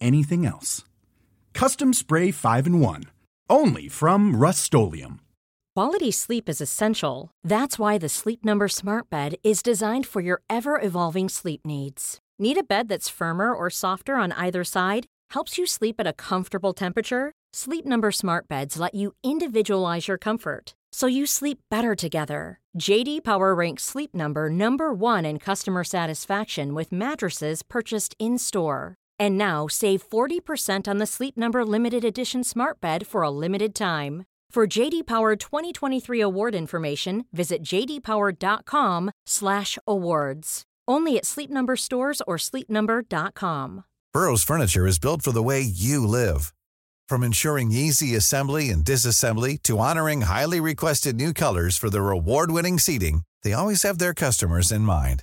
anything else. Custom Spray 5 and 1. Only from Rust Quality sleep is essential. That's why the Sleep Number Smart Bed is designed for your ever evolving sleep needs. Need a bed that's firmer or softer on either side? Helps you sleep at a comfortable temperature? Sleep Number Smart Beds let you individualize your comfort so you sleep better together. JD Power ranks Sleep Number number 1 in customer satisfaction with mattresses purchased in-store. And now save 40% on the Sleep Number limited edition Smart Bed for a limited time. For JD Power 2023 award information, visit jdpower.com/awards. Only at Sleep Number stores or sleepnumber.com. Burrow's furniture is built for the way you live. From ensuring easy assembly and disassembly to honoring highly requested new colors for their award-winning seating, they always have their customers in mind.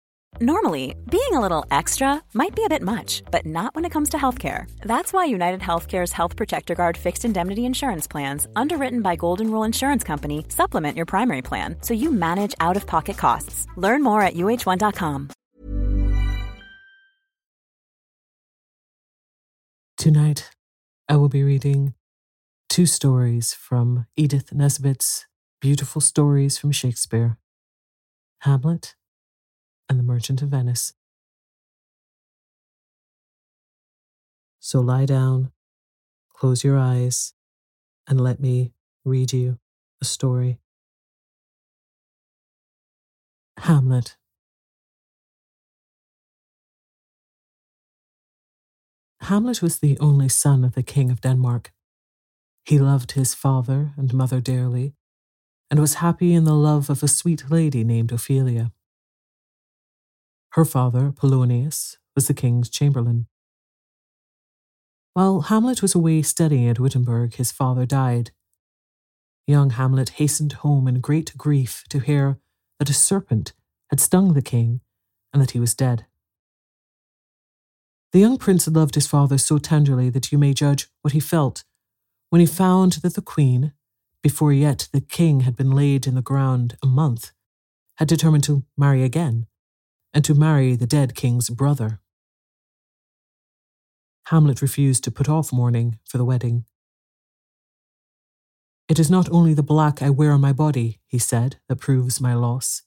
Normally, being a little extra might be a bit much, but not when it comes to healthcare. That's why United Healthcare's Health Protector Guard fixed indemnity insurance plans, underwritten by Golden Rule Insurance Company, supplement your primary plan so you manage out-of-pocket costs. Learn more at uh1.com. Tonight, I will be reading two stories from Edith Nesbit's Beautiful Stories from Shakespeare Hamlet and The Merchant of Venice. So lie down, close your eyes, and let me read you a story. Hamlet. Hamlet was the only son of the King of Denmark. He loved his father and mother dearly, and was happy in the love of a sweet lady named Ophelia. Her father, Polonius, was the king's chamberlain. While Hamlet was away studying at Wittenberg, his father died. Young Hamlet hastened home in great grief to hear that a serpent had stung the king and that he was dead. The young prince loved his father so tenderly that you may judge what he felt when he found that the queen, before yet the king had been laid in the ground a month, had determined to marry again, and to marry the dead king's brother. Hamlet refused to put off mourning for the wedding. It is not only the black I wear on my body, he said, that proves my loss.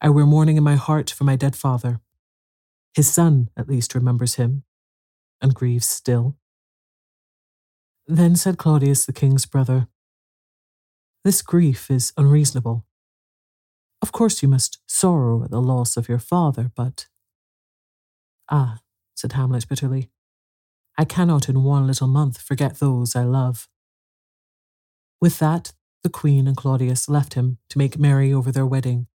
I wear mourning in my heart for my dead father. His son, at least, remembers him, and grieves still. Then said Claudius, the king's brother, This grief is unreasonable. Of course, you must sorrow at the loss of your father, but. Ah, said Hamlet bitterly, I cannot in one little month forget those I love. With that, the queen and Claudius left him to make merry over their wedding,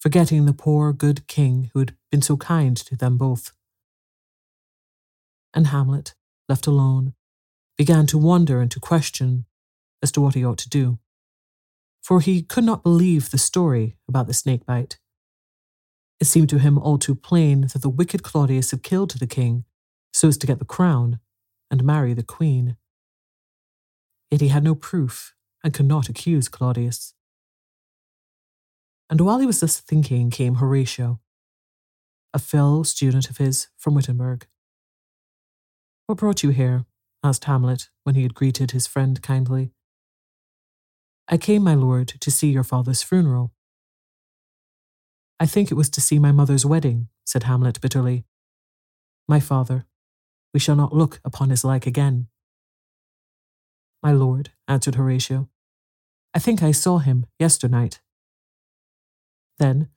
forgetting the poor, good king who had been so kind to them both. And Hamlet, left alone, began to wonder and to question as to what he ought to do. For he could not believe the story about the snake bite. It seemed to him all too plain that the wicked Claudius had killed the king so as to get the crown and marry the queen. Yet he had no proof and could not accuse Claudius. And while he was thus thinking came Horatio, a fellow student of his from Wittenberg. What brought you here? asked Hamlet when he had greeted his friend kindly. I came, my lord, to see your father's funeral. I think it was to see my mother's wedding, said Hamlet bitterly. My father, we shall not look upon his like again. My lord, answered Horatio, I think I saw him yesternight. Then,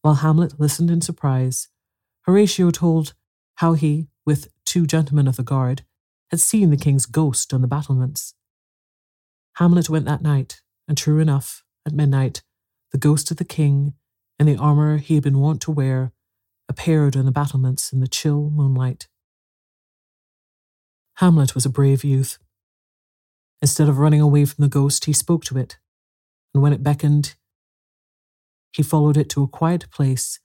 while Hamlet listened in surprise, Horatio told how he, with two gentlemen of the guard, had seen the king's ghost on the battlements. Hamlet went that night, and true enough, at midnight, the ghost of the king, in the armour he had been wont to wear, appeared on the battlements in the chill moonlight. Hamlet was a brave youth. Instead of running away from the ghost, he spoke to it, and when it beckoned, he followed it to a quiet place,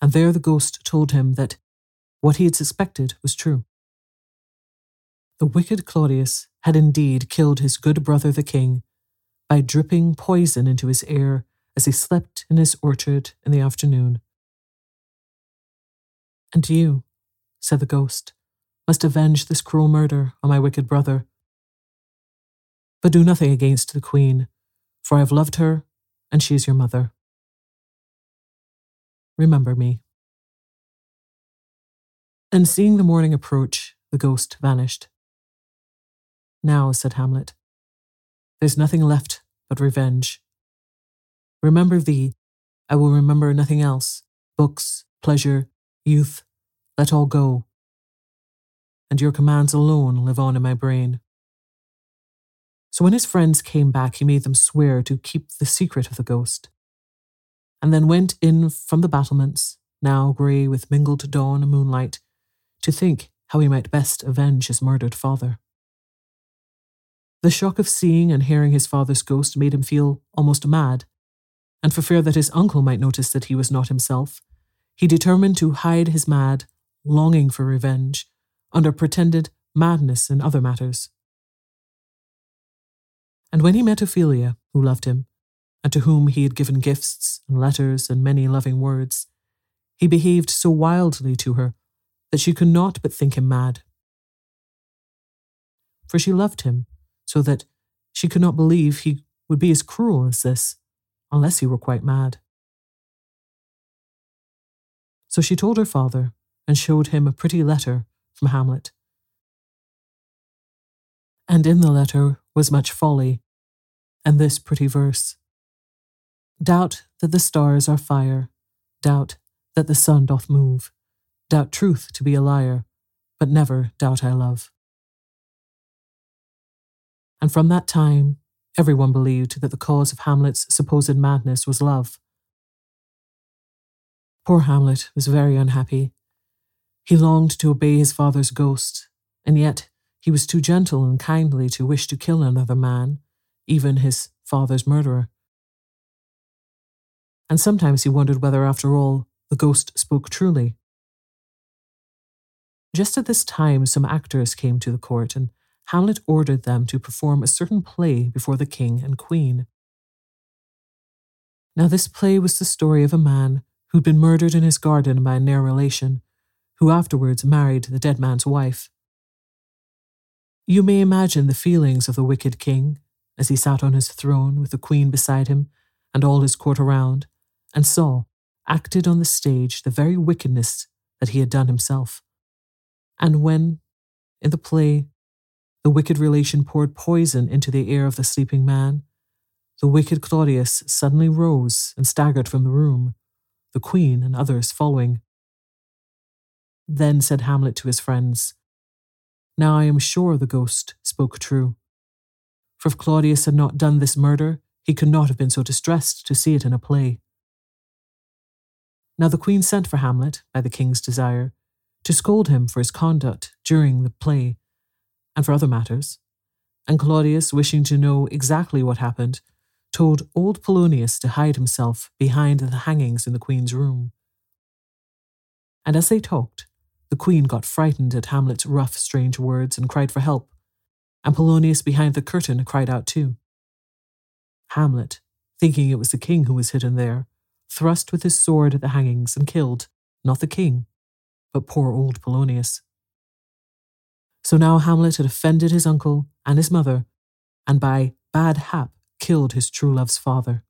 and there the ghost told him that what he had suspected was true. The wicked Claudius had indeed killed his good brother the king by dripping poison into his air as he slept in his orchard in the afternoon. And you, said the ghost, must avenge this cruel murder on my wicked brother. But do nothing against the queen, for I have loved her, and she is your mother. Remember me. And seeing the morning approach, the ghost vanished. Now, said Hamlet, there's nothing left but revenge. Remember thee, I will remember nothing else books, pleasure, youth, let all go. And your commands alone live on in my brain. So when his friends came back, he made them swear to keep the secret of the ghost, and then went in from the battlements, now grey with mingled dawn and moonlight, to think how he might best avenge his murdered father. The shock of seeing and hearing his father's ghost made him feel almost mad, and for fear that his uncle might notice that he was not himself, he determined to hide his mad, longing for revenge, under pretended madness in other matters. And when he met Ophelia, who loved him, and to whom he had given gifts and letters and many loving words, he behaved so wildly to her that she could not but think him mad. For she loved him so that she could not believe he would be as cruel as this, unless he were quite mad. So she told her father and showed him a pretty letter from Hamlet. And in the letter was much folly, and this pretty verse Doubt that the stars are fire, doubt that the sun doth move, doubt truth to be a liar, but never doubt I love and from that time everyone believed that the cause of Hamlet's supposed madness was love. Poor Hamlet was very unhappy. He longed to obey his father's ghost, and yet he was too gentle and kindly to wish to kill another man, even his father's murderer. And sometimes he wondered whether, after all, the ghost spoke truly. Just at this time, some actors came to the court, and Hamlet ordered them to perform a certain play before the king and queen. Now, this play was the story of a man who'd been murdered in his garden by a near relation, who afterwards married the dead man's wife. You may imagine the feelings of the wicked king as he sat on his throne with the queen beside him and all his court around, and saw, acted on the stage, the very wickedness that he had done himself. And when, in the play, the wicked relation poured poison into the air of the sleeping man. The wicked Claudius suddenly rose and staggered from the room, the queen and others following. Then said Hamlet to his friends, Now I am sure the ghost spoke true. for if Claudius had not done this murder, he could not have been so distressed to see it in a play. Now the queen sent for Hamlet, by the king's desire, to scold him for his conduct during the play and for other matters, and Claudius, wishing to know exactly what happened, told old Polonius to hide himself behind the hangings in the queen's room. And as they talked, the queen got frightened at Hamlet's rough, strange words and cried for help, and Polonius behind the curtain cried out too. Hamlet, thinking it was the king who was hidden there, thrust with his sword at the hangings and killed, not the king, but poor old Polonius. So now Hamlet had offended his uncle and his mother, and by bad hap killed his true love's father.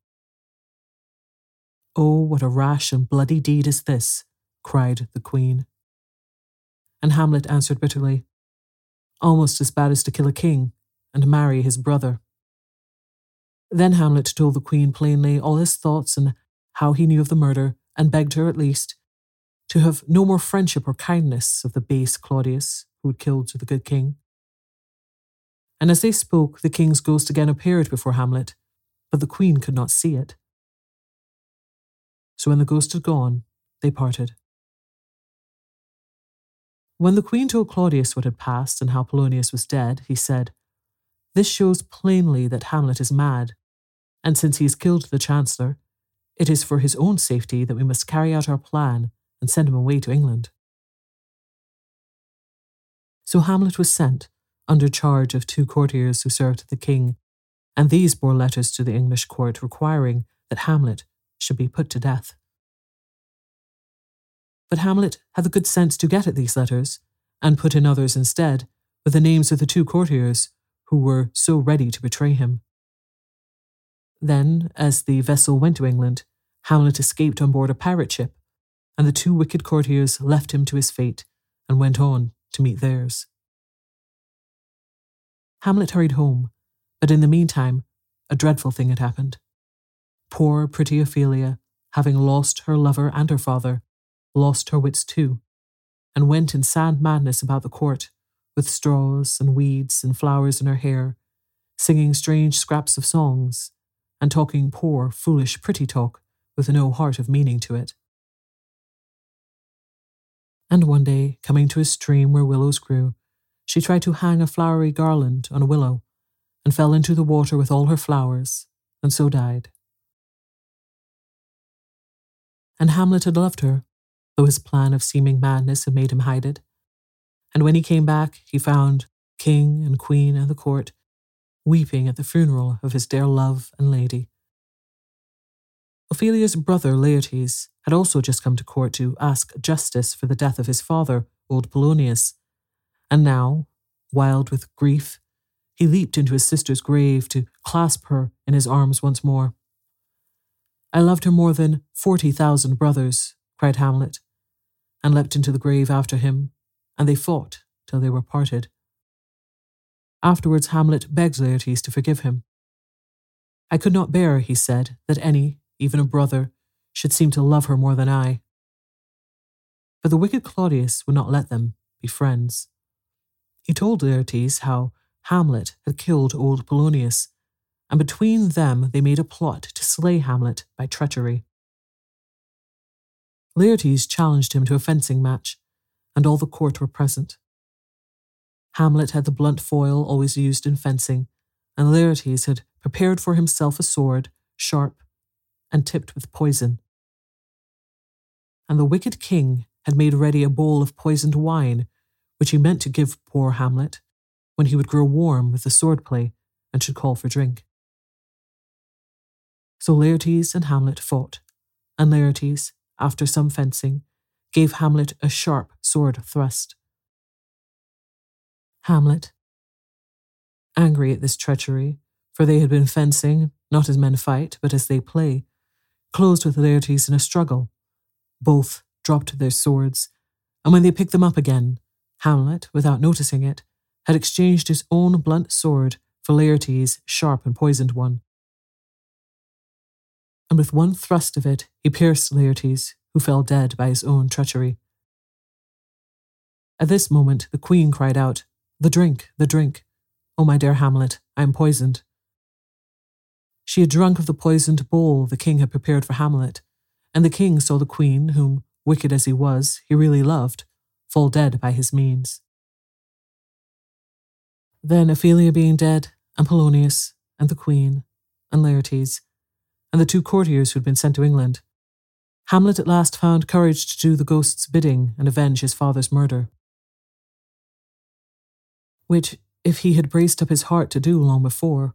Oh, what a rash and bloody deed is this, cried the queen. And Hamlet answered bitterly, Almost as bad as to kill a king and marry his brother. Then Hamlet told the queen plainly all his thoughts and how he knew of the murder, and begged her, at least, to have no more friendship or kindness of the base Claudius, who had killed the good king. And as they spoke, the king's ghost again appeared before Hamlet, but the queen could not see it. So when the ghost had gone, they parted. When the queen told Claudius what had passed and how Polonius was dead, he said, This shows plainly that Hamlet is mad, and since he has killed the Chancellor, it is for his own safety that we must carry out our plan and send him away to England. So Hamlet was sent, under charge of two courtiers who served the king, and these bore letters to the English court requiring that Hamlet should be put to death. But Hamlet had the good sense to get at these letters, and put in others instead, with the names of the two courtiers who were so ready to betray him. Then, as the vessel went to England, Hamlet escaped on board a pirate ship, and the two wicked courtiers left him to his fate and went on to meet theirs. Hamlet hurried home, but in the meantime, a dreadful thing had happened. Poor, pretty Ophelia, having lost her lover and her father, lost her wits too, and went in sad madness about the court, with straws and weeds and flowers in her hair, singing strange scraps of songs, and talking poor, foolish, pretty talk with no heart of meaning to it. And one day, coming to a stream where willows grew, she tried to hang a flowery garland on a willow, and fell into the water with all her flowers, and so died. And Hamlet had loved her, though his plan of seeming madness had made him hide it. And when he came back, he found king and queen and the court weeping at the funeral of his dear love and lady. Ophelia's brother Laertes had also just come to court to ask justice for the death of his father, old Polonius, and now, wild with grief, he leaped into his sister's grave to clasp her in his arms once more. I loved her more than forty thousand brothers, cried Hamlet, and leapt into the grave after him, and they fought till they were parted. Afterwards, Hamlet begged Laertes to forgive him. I could not bear, he said, that any, even a brother, should seem to love her more than I. But the wicked Claudius would not let them be friends. He told Laertes how Hamlet had killed old Polonius, and between them they made a plot to slay Hamlet by treachery. Laertes challenged him to a fencing match, and all the court were present. Hamlet had the blunt foil always used in fencing, and Laertes had prepared for himself a sword, sharp and tipped with poison. And the wicked king had made ready a bowl of poisoned wine, which he meant to give poor Hamlet when he would grow warm with the swordplay and should call for drink. So Laertes and Hamlet fought, and Laertes, after some fencing, gave Hamlet a sharp sword thrust. Hamlet, angry at this treachery, for they had been fencing, not as men fight, but as they play, closed with Laertes in a struggle. Both dropped their swords, and when they picked them up again, Hamlet, without noticing it, had exchanged his own blunt sword for Laertes' sharp and poisoned one. And with one thrust of it, he pierced Laertes, who fell dead by his own treachery. At this moment, the queen cried out, The drink, the drink. Oh, my dear Hamlet, I am poisoned. She had drunk of the poisoned bowl the king had prepared for Hamlet, and the king saw the queen, whom, wicked as he was, he really loved, fall dead by his means. Then Ophelia being dead, and Polonius, and the queen, and Laertes, and the two courtiers who had been sent to England, Hamlet at last found courage to do the ghost's bidding and avenge his father's murder. Which, if he had braced up his heart to do long before,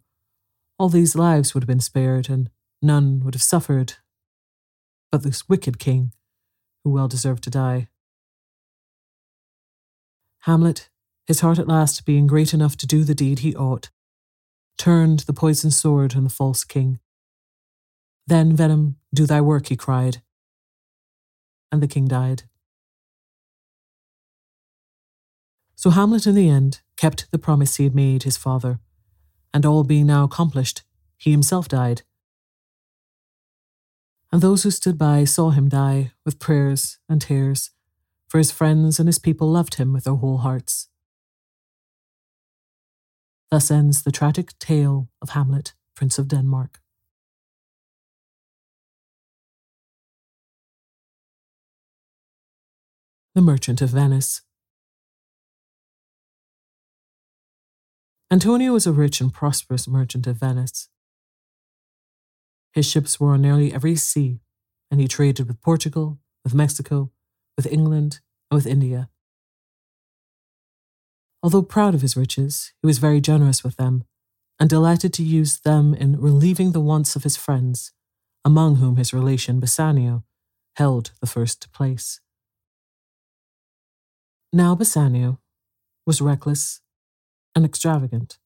all these lives would have been spared, and none would have suffered but this wicked king, who well deserved to die. Hamlet, his heart at last being great enough to do the deed he ought, turned the poisoned sword on the false king. Then, Venom, do thy work, he cried. And the king died. So Hamlet, in the end, kept the promise he had made his father, and all being now accomplished, he himself died. And those who stood by saw him die with prayers and tears, for his friends and his people loved him with their whole hearts. Thus ends the tragic tale of Hamlet, Prince of Denmark. The Merchant of Venice. Antonio was a rich and prosperous merchant of Venice. His ships were on nearly every sea, and he traded with Portugal, with Mexico, with England, and with India. Although proud of his riches, he was very generous with them, and delighted to use them in relieving the wants of his friends, among whom his relation Bassanio held the first place. Now Bassanio was reckless and extravagant,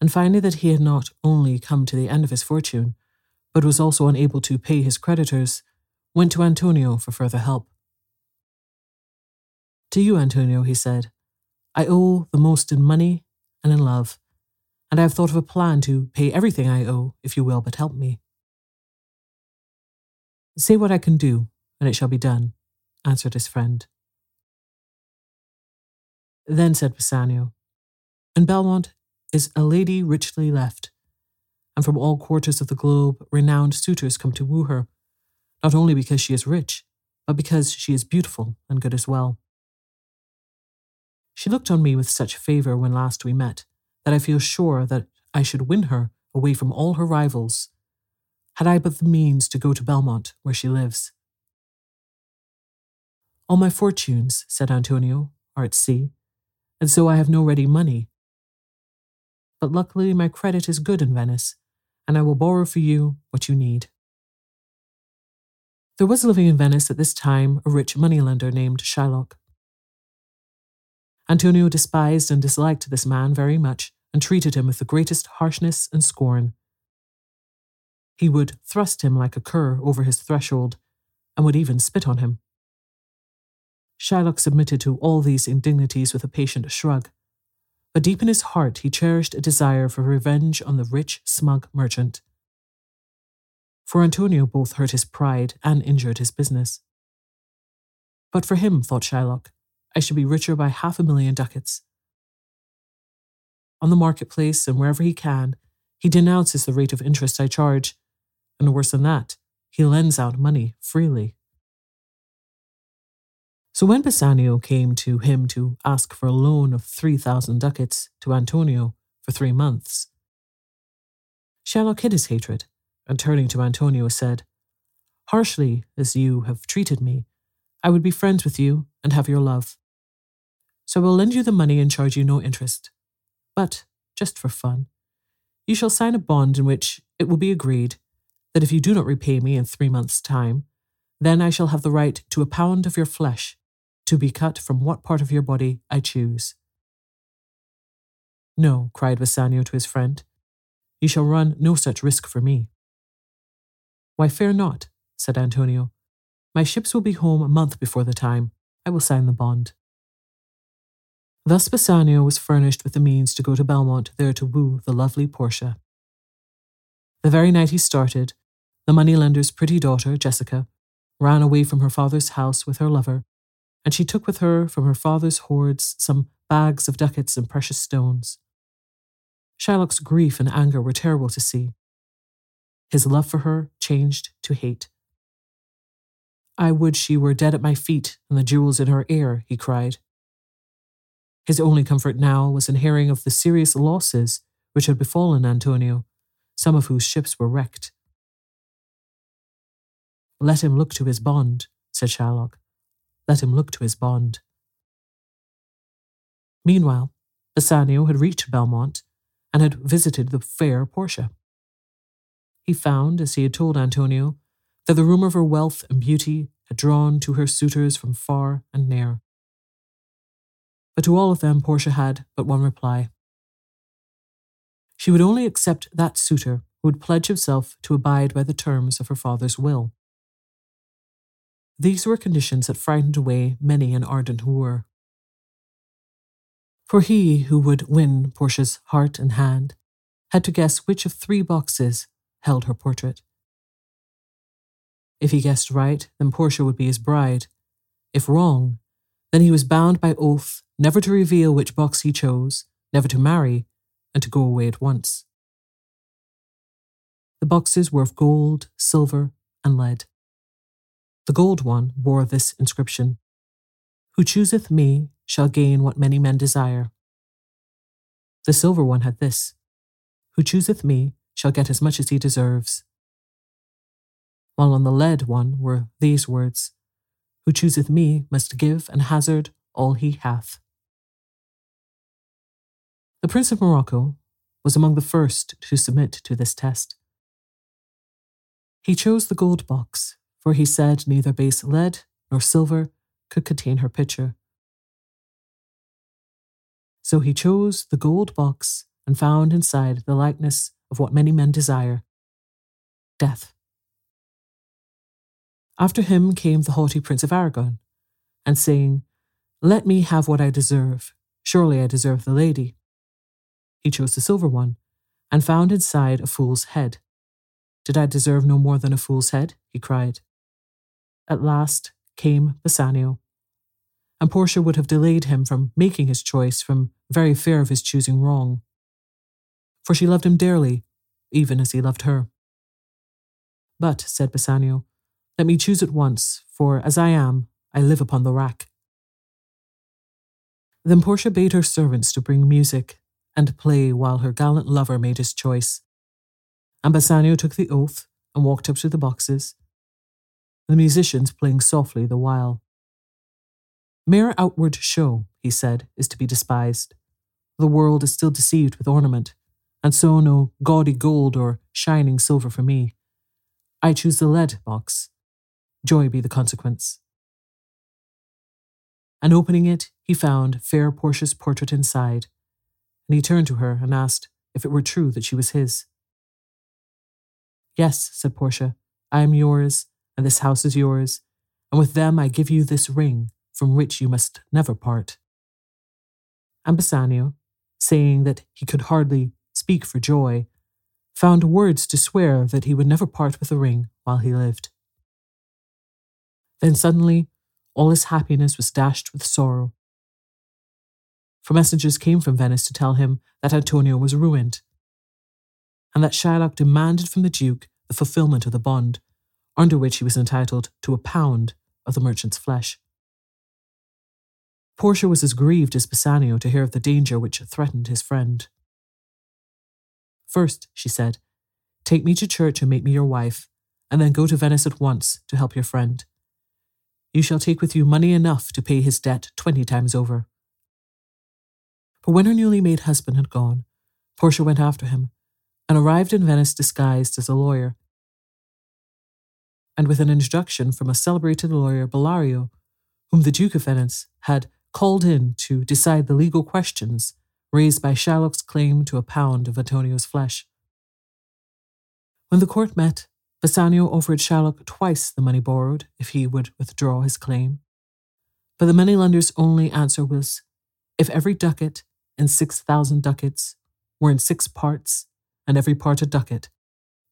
and finding that he had not only come to the end of his fortune, but was also unable to pay his creditors, went to Antonio for further help. To you, Antonio, he said, I owe the most in money and in love, and I have thought of a plan to pay everything I owe, if you will but help me. Say what I can do, and it shall be done, answered his friend. Then said Bassanio, In Belmont is a lady richly left, and from all quarters of the globe renowned suitors come to woo her, not only because she is rich, but because she is beautiful and good as well. She looked on me with such favour when last we met that I feel sure that I should win her away from all her rivals, had I but the means to go to Belmont, where she lives. All my fortunes, said Antonio, are at sea, and so I have no ready money. But luckily my credit is good in Venice, and I will borrow for you what you need. There was living in Venice at this time a rich moneylender named Shylock. Antonio despised and disliked this man very much and treated him with the greatest harshness and scorn. He would thrust him like a cur over his threshold and would even spit on him. Shylock submitted to all these indignities with a patient shrug but deep in his heart he cherished a desire for revenge on the rich, smug merchant. For Antonio both hurt his pride and injured his business. But for him, thought Shylock, I should be richer by half a million ducats. On the marketplace and wherever he can, he denounces the rate of interest I charge, and worse than that, he lends out money freely. So when Bassanio came to him to ask for a loan of 3,000 ducats to Antonio for three months, Shylock hid his hatred and turning to Antonio said, Harshly as you have treated me, I would be friends with you and have your love. So I will lend you the money and charge you no interest. But, just for fun, you shall sign a bond in which it will be agreed that if you do not repay me in three months' time, then I shall have the right to a pound of your flesh to be cut from what part of your body I choose. No, cried Bassanio to his friend, you shall run no such risk for me. Why, fear not, said Antonio. My ships will be home a month before the time. I will sign the bond. Thus Bassanio was furnished with the means to go to Belmont there to woo the lovely Portia. The very night he started, the moneylender's pretty daughter, Jessica, ran away from her father's house with her lover and she took with her from her father's hoards some bags of ducats and precious stones. Shylock's grief and anger were terrible to see. His love for her changed to hate. I would she were dead at my feet and the jewels in her ear, he cried. His only comfort now was in hearing of the serious losses which had befallen Antonio, some of whose ships were wrecked. Let him look to his bond, said Shylock. Let him look to his bond. Meanwhile, Bassanio had reached Belmont and had visited the fair Portia. He found, as he had told Antonio, that the rumour of her wealth and beauty had drawn to her suitors from far and near. But to all of them, Portia had but one reply. She would only accept that suitor who would pledge himself to abide by the terms of her father's will. These were conditions that frightened away many an ardent wooer. For he who would win Portia's heart and hand had to guess which of three boxes held her portrait. If he guessed right, then Portia would be his bride. If wrong, then he was bound by oath never to reveal which box he chose, never to marry, and to go away at once. The boxes were of gold, silver, and lead. The gold one bore this inscription Who chooseth me shall gain what many men desire. The silver one had this Who chooseth me shall get as much as he deserves while on the lead one were these words Who chooseth me must give and hazard all he hath. The Prince of Morocco was among the first to submit to this test. He chose the gold box, for he said neither base lead nor silver could contain her picture. So he chose the gold box and found inside the likeness of what many men desire death. After him came the haughty Prince of Aragon, and saying, Let me have what I deserve. Surely I deserve the lady. He chose the silver one, and found inside a fool's head. Did I deserve no more than a fool's head? he cried. At last came Bassanio, and Portia would have delayed him from making his choice from very fear of his choosing wrong. For she loved him dearly, even as he loved her. But, said Bassanio, let me choose at once, for as I am, I live upon the rack. Then Portia bade her servants to bring music and play while her gallant lover made his choice. And Bassanio took the oath and walked up to the boxes, the musicians playing softly the while. Mere outward show, he said, is to be despised. The world is still deceived with ornament, and so no gaudy gold or shining silver for me. I choose the lead box, Joy be the consequence. And opening it, he found fair Portia's portrait inside, and he turned to her and asked if it were true that she was his. Yes, said Portia, I am yours, and this house is yours, and with them I give you this ring, from which you must never part. And Bassanio, saying that he could hardly speak for joy, found words to swear that he would never part with the ring while he lived. Then suddenly, all his happiness was dashed with sorrow. For messengers came from Venice to tell him that Antonio was ruined, and that Shylock demanded from the Duke the fulfillment of the bond, under which he was entitled to a pound of the merchant's flesh. Portia was as grieved as Bassanio to hear of the danger which threatened his friend. First, she said, take me to church and make me your wife, and then go to Venice at once to help your friend you shall take with you money enough to pay his debt twenty times over. But when her newly made husband had gone, Portia went after him, and arrived in Venice disguised as a lawyer. And with an introduction from a celebrated lawyer, Bellario, whom the Duke of Venice had called in to decide the legal questions raised by Shylock's claim to a pound of Antonio's flesh. When the court met, Bassanio offered Shylock twice the money borrowed if he would withdraw his claim. But the moneylender's only answer was if every ducat in 6,000 ducats were in six parts, and every part a ducat,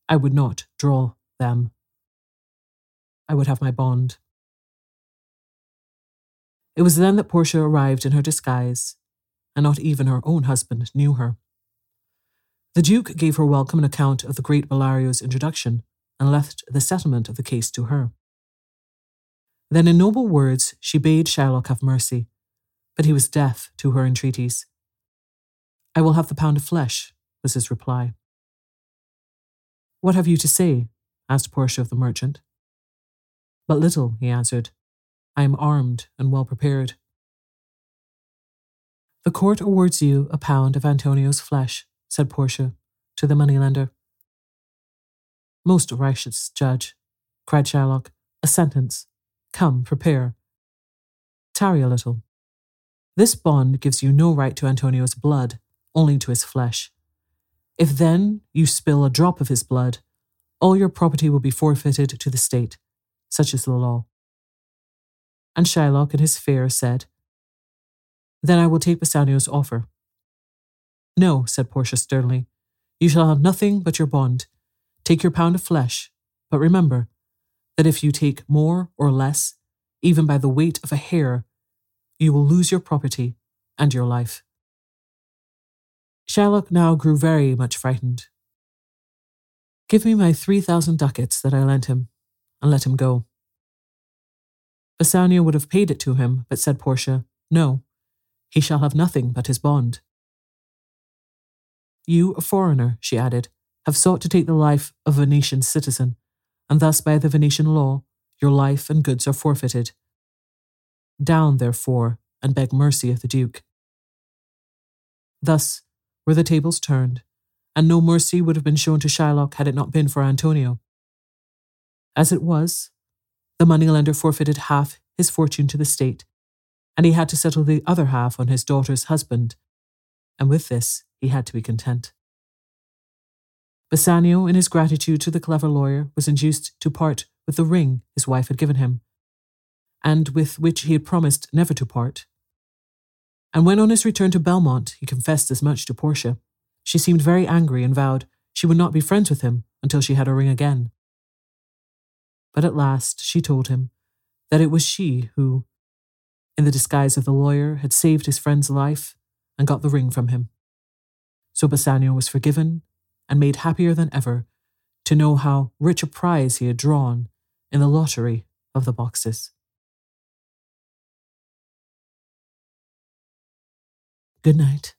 I would not draw them. I would have my bond. It was then that Portia arrived in her disguise, and not even her own husband knew her. The Duke gave her welcome an account of the great Bellario's introduction and left the settlement of the case to her. Then, in noble words, she bade Shylock have mercy, but he was deaf to her entreaties. I will have the pound of flesh, was his reply. What have you to say? asked Portia of the merchant. But little, he answered. I am armed and well prepared. The court awards you a pound of Antonio's flesh, said Portia to the moneylender. Most righteous judge, cried Shylock, a sentence. Come, prepare. Tarry a little. This bond gives you no right to Antonio's blood, only to his flesh. If then you spill a drop of his blood, all your property will be forfeited to the state. Such is the law. And Shylock in his fear said, Then I will take Bassanio's offer. No, said Portia sternly. You shall have nothing but your bond. Take your pound of flesh, but remember that if you take more or less, even by the weight of a hair, you will lose your property and your life. Shylock now grew very much frightened. Give me my three thousand ducats that I lent him, and let him go. Bassanio would have paid it to him, but said Portia, No, he shall have nothing but his bond. You, a foreigner, she added, have sought to take the life of a Venetian citizen, and thus by the Venetian law, your life and goods are forfeited. Down, therefore, and beg mercy of the Duke. Thus were the tables turned, and no mercy would have been shown to Shylock had it not been for Antonio. As it was, the moneylender forfeited half his fortune to the state, and he had to settle the other half on his daughter's husband, and with this he had to be content. Bassanio, in his gratitude to the clever lawyer, was induced to part with the ring his wife had given him, and with which he had promised never to part. And when on his return to Belmont he confessed as much to Portia, she seemed very angry and vowed she would not be friends with him until she had a ring again. But at last she told him that it was she who, in the disguise of the lawyer, had saved his friend's life and got the ring from him. So Bassanio was forgiven and made happier than ever to know how rich a prize he had drawn in the lottery of the boxes. Good night.